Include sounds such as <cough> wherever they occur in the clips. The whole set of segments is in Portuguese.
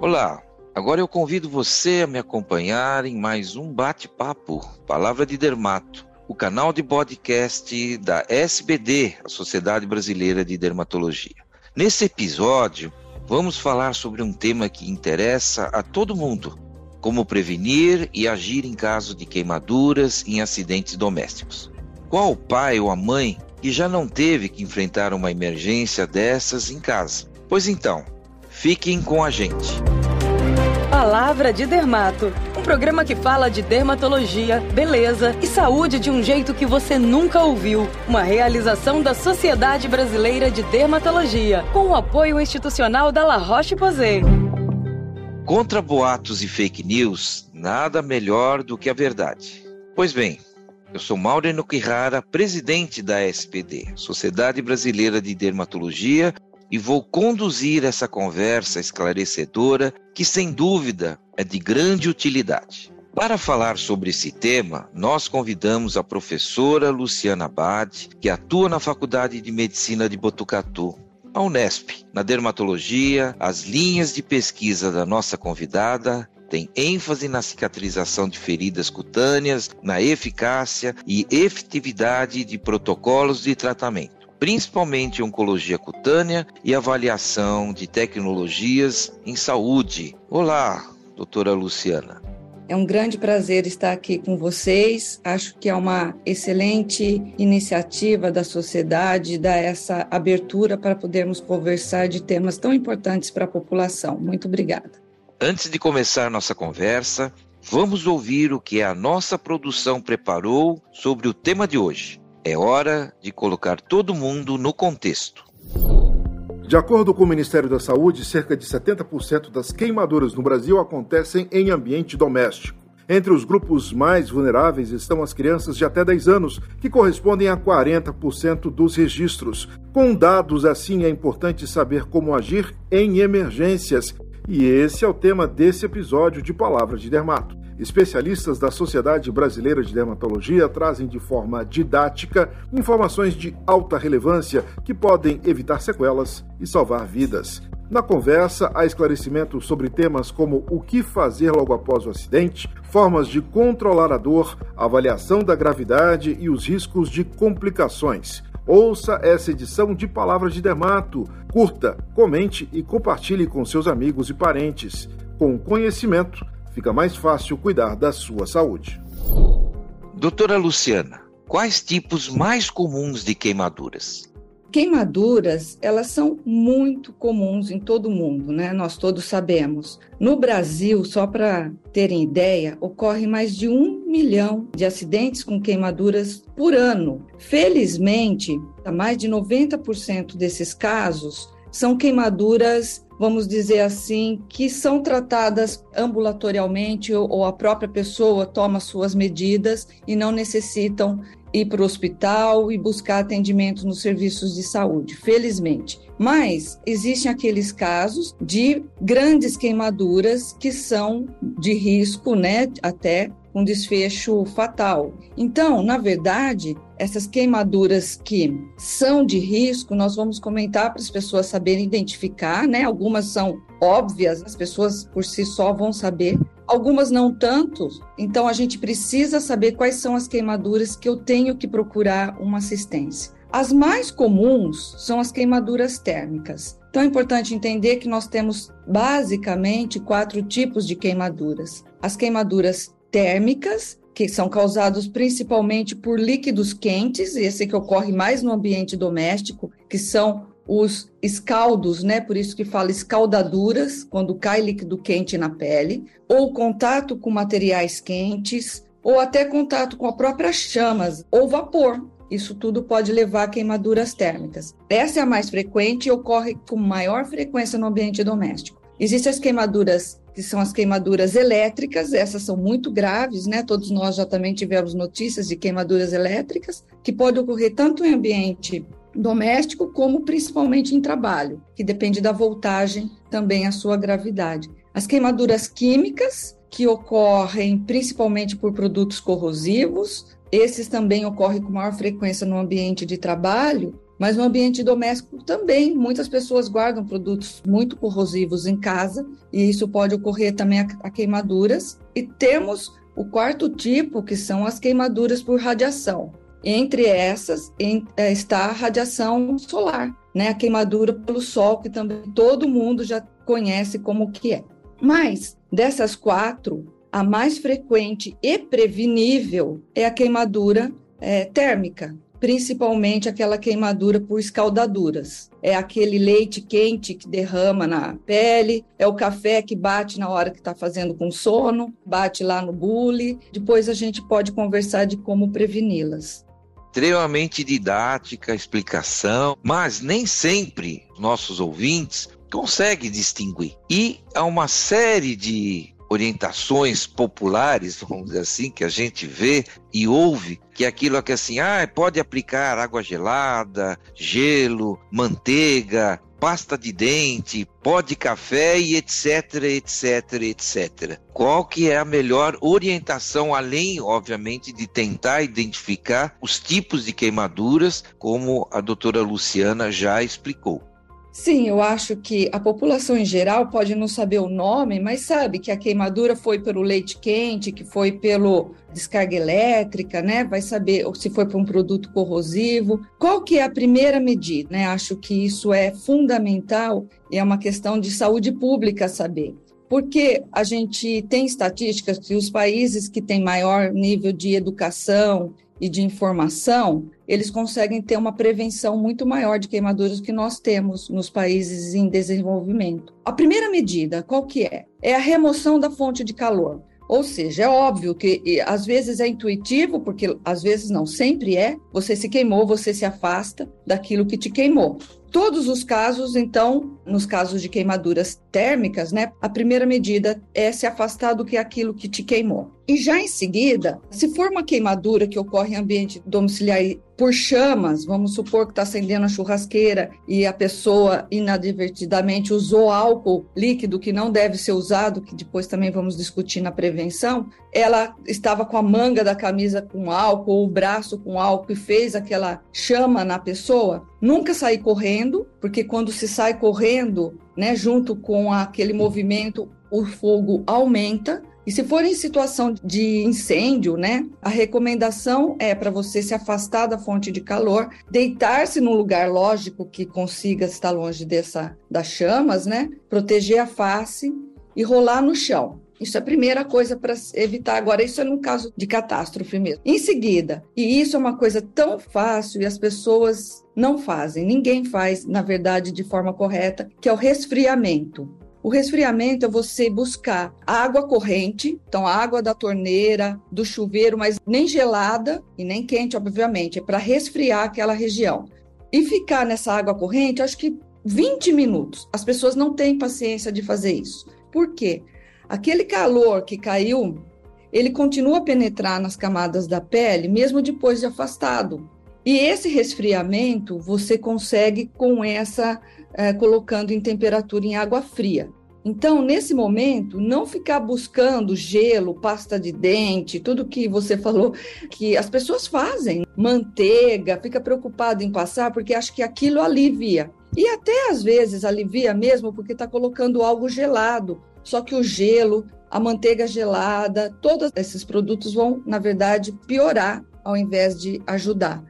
Olá, agora eu convido você a me acompanhar em mais um bate-papo Palavra de Dermato, o canal de podcast da SBD, a Sociedade Brasileira de Dermatologia. Nesse episódio, vamos falar sobre um tema que interessa a todo mundo: como prevenir e agir em caso de queimaduras em acidentes domésticos. Qual o pai ou a mãe que já não teve que enfrentar uma emergência dessas em casa? Pois então, Fiquem com a gente. Palavra de Dermato, um programa que fala de dermatologia, beleza e saúde de um jeito que você nunca ouviu. Uma realização da Sociedade Brasileira de Dermatologia, com o apoio institucional da La Roche-Posay. Contra boatos e fake news, nada melhor do que a verdade. Pois bem, eu sou Maureno Quirara, presidente da SPD, Sociedade Brasileira de Dermatologia, e vou conduzir essa conversa esclarecedora que, sem dúvida, é de grande utilidade. Para falar sobre esse tema, nós convidamos a professora Luciana Abad, que atua na Faculdade de Medicina de Botucatu, a Unesp. Na dermatologia, as linhas de pesquisa da nossa convidada têm ênfase na cicatrização de feridas cutâneas, na eficácia e efetividade de protocolos de tratamento principalmente oncologia cutânea e avaliação de tecnologias em saúde. Olá, doutora Luciana. É um grande prazer estar aqui com vocês. Acho que é uma excelente iniciativa da sociedade dar essa abertura para podermos conversar de temas tão importantes para a população. Muito obrigada. Antes de começar nossa conversa, vamos ouvir o que a nossa produção preparou sobre o tema de hoje. É hora de colocar todo mundo no contexto. De acordo com o Ministério da Saúde, cerca de 70% das queimaduras no Brasil acontecem em ambiente doméstico. Entre os grupos mais vulneráveis estão as crianças de até 10 anos, que correspondem a 40% dos registros. Com dados assim, é importante saber como agir em emergências. E esse é o tema desse episódio de Palavras de Dermato. Especialistas da Sociedade Brasileira de Dermatologia trazem de forma didática informações de alta relevância que podem evitar sequelas e salvar vidas. Na conversa, há esclarecimento sobre temas como o que fazer logo após o acidente, formas de controlar a dor, avaliação da gravidade e os riscos de complicações. Ouça essa edição de Palavras de Dermato. Curta, comente e compartilhe com seus amigos e parentes. Com conhecimento, fica mais fácil cuidar da sua saúde. Doutora Luciana, quais tipos mais comuns de queimaduras? Queimaduras, elas são muito comuns em todo o mundo, né? Nós todos sabemos. No Brasil, só para terem ideia, ocorre mais de um milhão de acidentes com queimaduras por ano. Felizmente, mais de 90% desses casos são queimaduras vamos dizer assim, que são tratadas ambulatorialmente ou, ou a própria pessoa toma suas medidas e não necessitam ir para o hospital e buscar atendimento nos serviços de saúde, felizmente. Mas existem aqueles casos de grandes queimaduras que são de risco, né, até um desfecho fatal. Então, na verdade, essas queimaduras que são de risco, nós vamos comentar para as pessoas saberem identificar, né? Algumas são óbvias, as pessoas por si só vão saber, algumas não tanto. Então, a gente precisa saber quais são as queimaduras que eu tenho que procurar uma assistência. As mais comuns são as queimaduras térmicas. Então é importante entender que nós temos basicamente quatro tipos de queimaduras: as queimaduras térmicas, que são causados principalmente por líquidos quentes, esse que ocorre mais no ambiente doméstico, que são os escaldos, né? Por isso que fala escaldaduras, quando cai líquido quente na pele, ou contato com materiais quentes, ou até contato com a própria chamas ou vapor. Isso tudo pode levar a queimaduras térmicas. Essa é a mais frequente e ocorre com maior frequência no ambiente doméstico. Existem as queimaduras que são as queimaduras elétricas, essas são muito graves, né? Todos nós já também tivemos notícias de queimaduras elétricas, que pode ocorrer tanto em ambiente doméstico como principalmente em trabalho, que depende da voltagem também a sua gravidade. As queimaduras químicas, que ocorrem principalmente por produtos corrosivos, esses também ocorrem com maior frequência no ambiente de trabalho Mas no ambiente doméstico também, muitas pessoas guardam produtos muito corrosivos em casa e isso pode ocorrer também a, a queimaduras. E temos o quarto tipo, que são as queimaduras por radiação. Entre essas é, está a radiação solar, né? A queimadura pelo sol, que também todo mundo já conhece como que é. Mas dessas quatro, a mais frequente e prevenível é a queimadura é, térmica, principalmente aquela queimadura por escaldaduras. É aquele leite quente que derrama na pele, é o café que bate na hora que está fazendo com sono, bate lá no bule. Depois a gente pode conversar de como preveni-las. Extremamente didática a explicação, mas nem sempre nossos ouvintes conseguem distinguir. E há uma série de orientações populares, vamos dizer assim, que a gente vê e ouve, que é aquilo que é assim, ah, pode aplicar água gelada, gelo, manteiga, pasta de dente, pó de café e etc, etc, etc. Qual que é a melhor orientação, além, obviamente, de tentar identificar os tipos de queimaduras, como a doutora Luciana já explicou? Sim, eu acho que a população em geral pode não saber o nome, mas sabe que a queimadura foi pelo leite quente, que foi pelo descarga elétrica, né? Vai saber se foi para um produto corrosivo. Qual que é a primeira medida? Né? Acho que isso é fundamental e é uma questão de saúde pública saber. Porque a gente tem estatísticas que os países que têm maior nível de educação e de informação, eles conseguem ter uma prevenção muito maior de queimaduras que nós temos nos países em desenvolvimento. A primeira medida, qual que é? É a remoção da fonte de calor. Ou seja, é óbvio que às vezes é intuitivo, porque às vezes não, sempre é. Você se queimou, você se afasta daquilo que te queimou. Todos os casos, então, nos casos de queimaduras térmicas, né, a primeira medida é se afastar do que é aquilo que te queimou. E já em seguida, se for uma queimadura que ocorre em ambiente domiciliar por chamas, vamos supor que está acendendo a churrasqueira e a pessoa inadvertidamente usou álcool líquido que não deve ser usado, que depois também vamos discutir na prevenção, ela estava com a manga da camisa com álcool, o braço com álcool e fez aquela chama na pessoa, nunca sair correndo, porque quando se sai correndo, né, junto com aquele movimento, o fogo aumenta e se for em situação de incêndio, né, a recomendação é para você se afastar da fonte de calor, deitar-se num lugar lógico que consiga estar longe dessa das chamas, né, proteger a face e rolar no chão. Isso é a primeira coisa para evitar. Agora, isso é no caso de catástrofe mesmo. Em seguida, e isso é uma coisa tão fácil e as pessoas não fazem, ninguém faz, na verdade, de forma correta, que é o resfriamento. O resfriamento é você buscar água corrente, então água da torneira, do chuveiro, mas nem gelada e nem quente, obviamente, é para resfriar aquela região. E ficar nessa água corrente, acho que 20 minutos. As pessoas não têm paciência de fazer isso. Por quê? Aquele calor que caiu, ele continua a penetrar nas camadas da pele, mesmo depois de afastado. E esse resfriamento você consegue com essa é, colocando em temperatura em água fria. Então, nesse momento, não ficar buscando gelo, pasta de dente, tudo que você falou que as pessoas fazem, manteiga, fica preocupado em passar porque acha que aquilo alivia. E até às vezes alivia mesmo porque está colocando algo gelado. Só que o gelo, a manteiga gelada, todos esses produtos vão, na verdade, piorar ao invés de ajudar.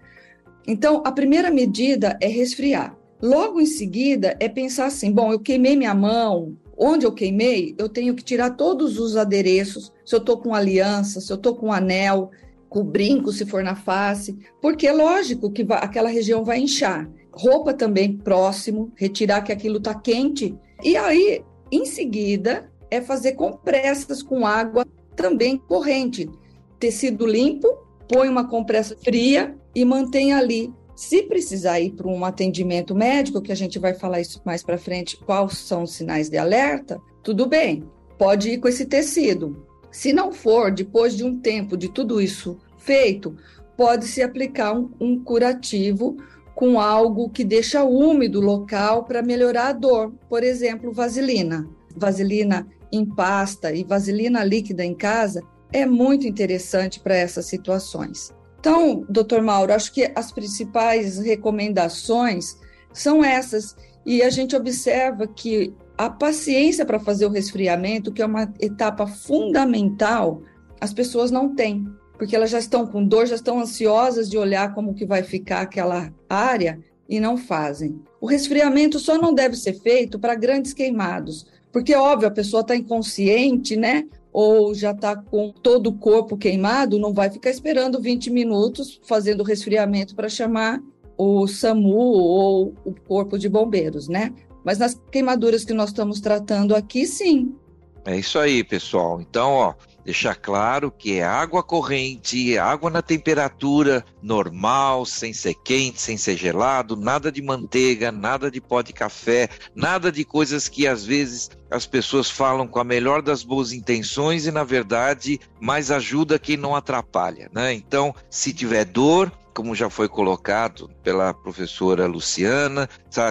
Então, a primeira medida é resfriar. Logo em seguida, é pensar assim: bom, eu queimei minha mão, onde eu queimei, eu tenho que tirar todos os adereços, se eu estou com aliança, se eu estou com anel, com brinco, se for na face, porque é lógico que aquela região vai inchar. Roupa também próximo, retirar que aquilo está quente. E aí, em seguida, é fazer compressas com água também corrente. Tecido limpo, põe uma compressa fria e mantém ali se precisar ir para um atendimento médico, que a gente vai falar isso mais para frente, quais são os sinais de alerta, tudo bem, pode ir com esse tecido. Se não for, depois de um tempo de tudo isso feito, pode-se aplicar um, um curativo com algo que deixa úmido o local para melhorar a dor. Por exemplo, vaselina. Vaselina em pasta e vaselina líquida em casa é muito interessante para essas situações. Então, doutor Mauro, acho que as principais recomendações são essas. E a gente observa que a paciência para fazer o resfriamento, que é uma etapa fundamental, as pessoas não têm, porque elas já estão com dor, já estão ansiosas de olhar como que vai ficar aquela área e não fazem. O resfriamento só não deve ser feito para grandes queimados, porque óbvio a pessoa está inconsciente, né? Ou já está com todo o corpo queimado, não vai ficar esperando 20 minutos fazendo resfriamento para chamar o SAMU ou o corpo de bombeiros, né? Mas nas queimaduras que nós estamos tratando aqui, sim. É isso aí, pessoal. Então, ó, deixar claro que é água corrente, água na temperatura normal, sem ser quente, sem ser gelado, nada de manteiga, nada de pó de café, nada de coisas que às vezes as pessoas falam com a melhor das boas intenções e na verdade mais ajuda que não atrapalha, né? Então, se tiver dor, como já foi colocado pela professora Luciana,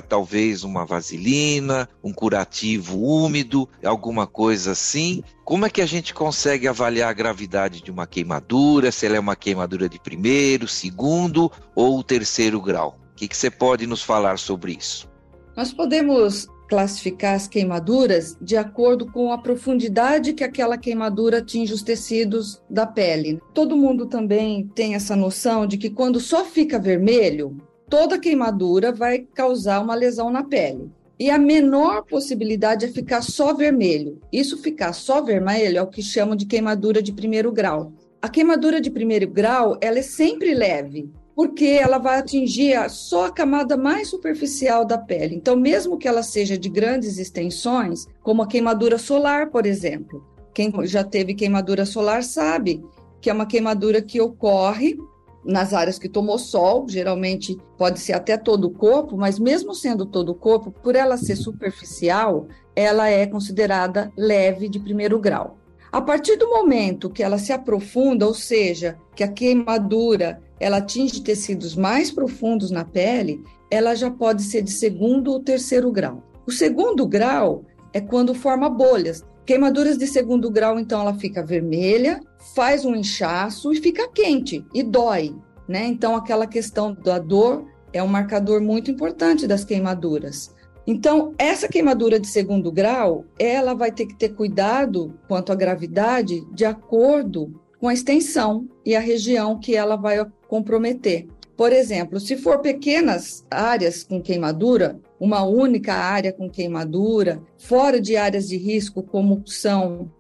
talvez uma vaselina, um curativo úmido, alguma coisa assim. Como é que a gente consegue avaliar a gravidade de uma queimadura? Se ela é uma queimadura de primeiro, segundo ou terceiro grau? O que, que você pode nos falar sobre isso? Nós podemos classificar as queimaduras de acordo com a profundidade que aquela queimadura atinge os tecidos da pele. Todo mundo também tem essa noção de que quando só fica vermelho, toda queimadura vai causar uma lesão na pele. E a menor possibilidade é ficar só vermelho. Isso ficar só vermelho é o que chamam de queimadura de primeiro grau. A queimadura de primeiro grau, ela é sempre leve, porque ela vai atingir só a camada mais superficial da pele. Então, mesmo que ela seja de grandes extensões, como a queimadura solar, por exemplo, quem já teve queimadura solar sabe que é uma queimadura que ocorre nas áreas que tomou sol, geralmente pode ser até todo o corpo, mas mesmo sendo todo o corpo, por ela ser superficial, ela é considerada leve de primeiro grau. A partir do momento que ela se aprofunda, ou seja, que a queimadura ela atinge tecidos mais profundos na pele, ela já pode ser de segundo ou terceiro grau. O segundo grau é quando forma bolhas. Queimaduras de segundo grau, então, ela fica vermelha, faz um inchaço e fica quente e dói, né? Então, aquela questão da dor é um marcador muito importante das queimaduras. Então, essa queimadura de segundo grau, ela vai ter que ter cuidado quanto à gravidade de acordo com a extensão e a região que ela vai comprometer. Por exemplo, se for pequenas áreas com queimadura, uma única área com queimadura, fora de áreas de risco, como são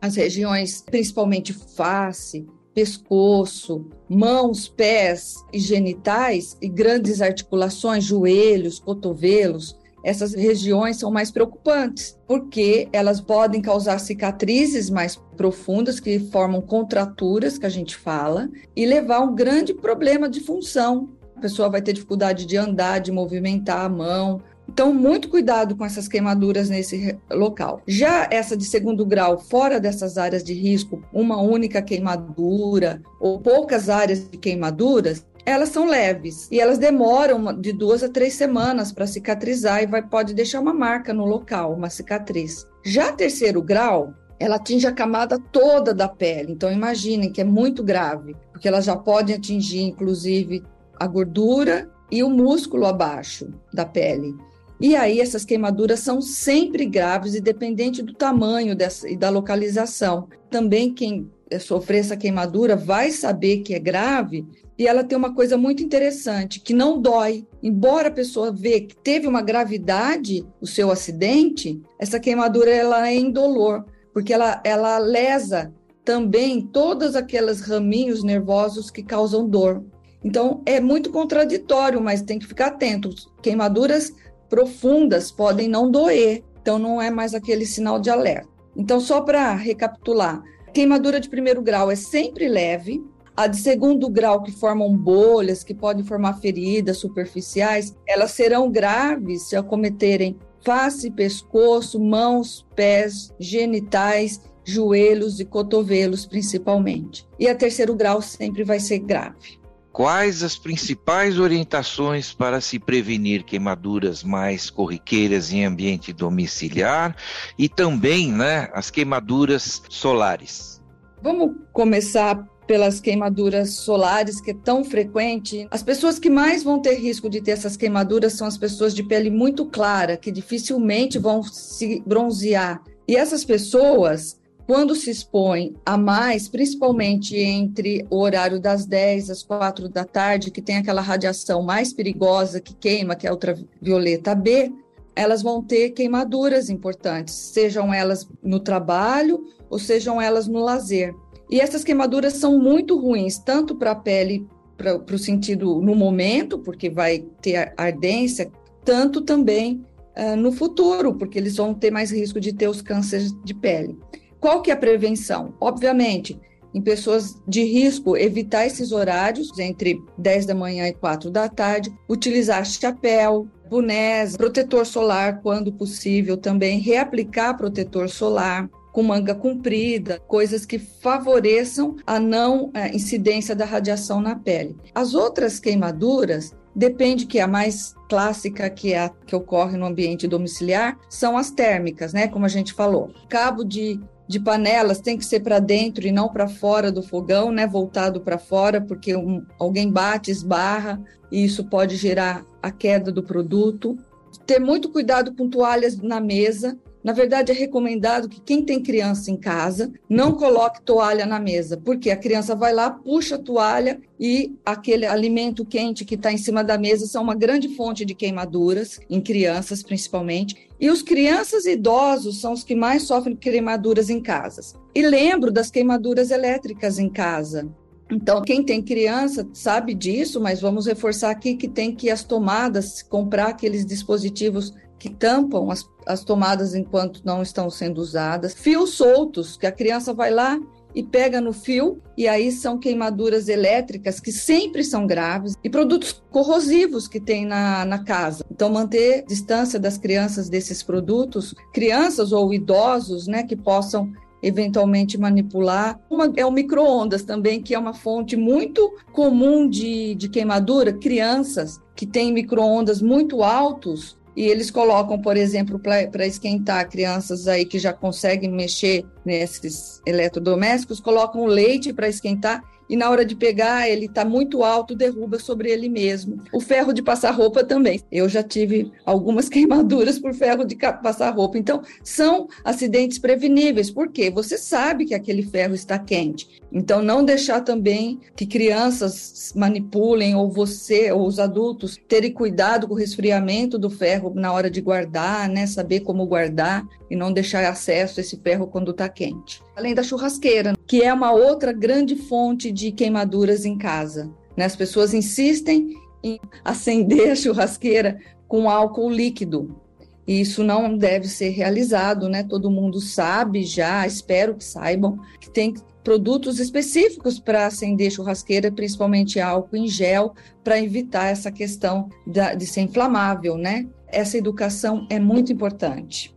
as regiões principalmente face, pescoço, mãos, pés e genitais, e grandes articulações, joelhos, cotovelos, essas regiões são mais preocupantes, porque elas podem causar cicatrizes mais profundas, que formam contraturas, que a gente fala, e levar a um grande problema de função. A pessoa vai ter dificuldade de andar, de movimentar a mão, então, muito cuidado com essas queimaduras nesse local. Já essa de segundo grau, fora dessas áreas de risco, uma única queimadura ou poucas áreas de queimaduras, elas são leves e elas demoram de duas a três semanas para cicatrizar e vai, pode deixar uma marca no local, uma cicatriz. Já terceiro grau, ela atinge a camada toda da pele. Então imaginem que é muito grave, porque ela já pode atingir inclusive a gordura e o músculo abaixo da pele. E aí essas queimaduras são sempre graves, independente do tamanho dessa, e da localização. Também quem sofrer essa queimadura vai saber que é grave e ela tem uma coisa muito interessante, que não dói. Embora a pessoa vê que teve uma gravidade o seu acidente, essa queimadura ela é indolor, porque ela, ela lesa também todos aqueles raminhos nervosos que causam dor. Então, é muito contraditório, mas tem que ficar atento. Queimaduras profundas podem não doer, então não é mais aquele sinal de alerta. Então, só para recapitular, queimadura de primeiro grau é sempre leve, a de segundo grau, que formam bolhas, que podem formar feridas superficiais, elas serão graves se acometerem face, pescoço, mãos, pés, genitais, joelhos e cotovelos, principalmente. E a terceiro grau sempre vai ser grave. Quais as principais orientações para se prevenir queimaduras mais corriqueiras em ambiente domiciliar e também né, as queimaduras solares? Vamos começar pelas queimaduras solares, que é tão frequente. As pessoas que mais vão ter risco de ter essas queimaduras são as pessoas de pele muito clara, que dificilmente vão se bronzear. E essas pessoas, quando se expõem a mais, principalmente entre o horário das 10 às 4 da tarde, que tem aquela radiação mais perigosa que queima, que é a ultravioleta B, elas vão ter queimaduras importantes, sejam elas no trabalho ou sejam elas no lazer. E essas queimaduras são muito ruins, tanto para a pele, para o sentido no momento, porque vai ter ardência, tanto também uh, no futuro, porque eles vão ter mais risco de ter os cânceres de pele. Qual que é a prevenção? Obviamente, em pessoas de risco, evitar esses horários entre 10 da manhã e 4 da tarde, utilizar chapéu, bonés, protetor solar quando possível também, reaplicar protetor solar com manga comprida, coisas que favoreçam a não é, incidência da radiação na pele. As outras queimaduras, depende que a mais clássica que é a que ocorre no ambiente domiciliar são as térmicas, né, como a gente falou. Cabo de de panelas tem que ser para dentro e não para fora do fogão, né, voltado para fora, porque um, alguém bate, esbarra e isso pode gerar a queda do produto. Ter muito cuidado com toalhas na mesa. Na verdade, é recomendado que quem tem criança em casa não coloque toalha na mesa, porque a criança vai lá, puxa a toalha e aquele alimento quente que está em cima da mesa são uma grande fonte de queimaduras, em crianças principalmente. E os crianças e idosos são os que mais sofrem queimaduras em casas. E lembro das queimaduras elétricas em casa. Então, quem tem criança sabe disso, mas vamos reforçar aqui que tem que as tomadas, comprar aqueles dispositivos que tampam as, as tomadas enquanto não estão sendo usadas. Fios soltos, que a criança vai lá e pega no fio, e aí são queimaduras elétricas que sempre são graves, e produtos corrosivos que tem na, na casa. Então, manter distância das crianças desses produtos, crianças ou idosos, né, que possam eventualmente manipular. Uma é o micro-ondas também, que é uma fonte muito comum de, de queimadura. Crianças que têm micro-ondas muito altos e eles colocam, por exemplo, para esquentar crianças aí que já conseguem mexer nesses eletrodomésticos, colocam leite para esquentar e na hora de pegar ele está muito alto, derruba sobre ele mesmo. O ferro de passar roupa também. Eu já tive algumas <laughs> queimaduras por ferro de passar roupa. Então, são acidentes preveníveis, porque você sabe que aquele ferro está quente. Então, não deixar também que crianças manipulem, ou você, ou os adultos, terem cuidado com o resfriamento do ferro na hora de guardar, né? Saber como guardar e não deixar acesso a esse ferro quando está quente. Além da churrasqueira, que é uma outra grande fonte de queimaduras em casa. Né? As pessoas insistem em acender a churrasqueira com álcool líquido. E isso não deve ser realizado, né? Todo mundo sabe já, espero que saibam, que tem produtos específicos para acender churrasqueira, principalmente álcool em gel, para evitar essa questão de ser inflamável, né? Essa educação é muito importante.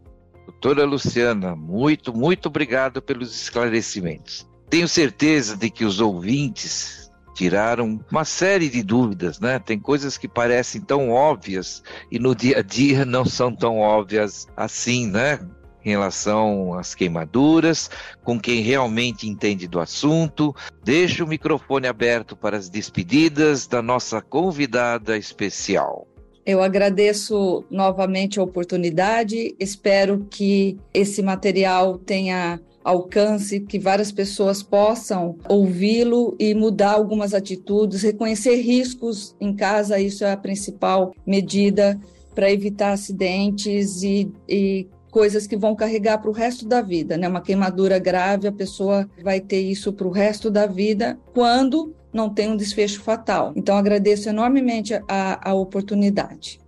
Doutora Luciana, muito, muito obrigado pelos esclarecimentos. Tenho certeza de que os ouvintes tiraram uma série de dúvidas, né? Tem coisas que parecem tão óbvias e no dia a dia <laughs> não são tão óbvias assim, né? Em relação às queimaduras, com quem realmente entende do assunto. Deixo o microfone aberto para as despedidas da nossa convidada especial. Eu agradeço novamente a oportunidade, espero que esse material tenha alcance, que várias pessoas possam ouvi-lo e mudar algumas atitudes, reconhecer riscos em casa, isso é a principal medida para evitar acidentes e, e coisas que vão carregar para o resto da vida, né? Uma queimadura grave, a pessoa vai ter isso para o resto da vida quando não tem um desfecho fatal. Então, agradeço enormemente a, a oportunidade.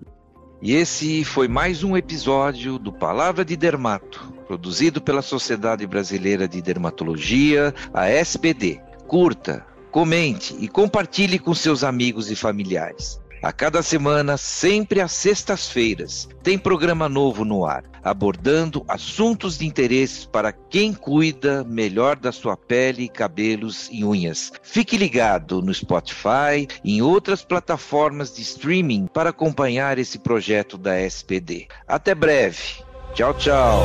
E esse foi mais um episódio do Palavra de Dermato, produzido pela Sociedade Brasileira de Dermatologia, a SBD. Curta, comente e compartilhe com seus amigos e familiares. A cada semana, sempre às sextas-feiras, tem programa novo no ar, abordando assuntos de interesse para quem cuida melhor da sua pele, cabelos e unhas. Fique ligado no Spotify e em outras plataformas de streaming para acompanhar esse projeto da SPD. Até breve. Tchau, tchau.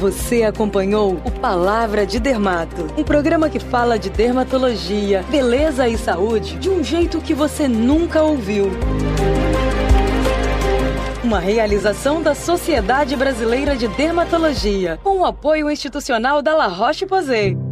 Você acompanhou o Palavra de Dermato, um programa que fala de dermatologia, beleza e saúde de um jeito que você nunca ouviu. Uma realização da Sociedade Brasileira de Dermatologia, com o apoio institucional da La Roche-Posay.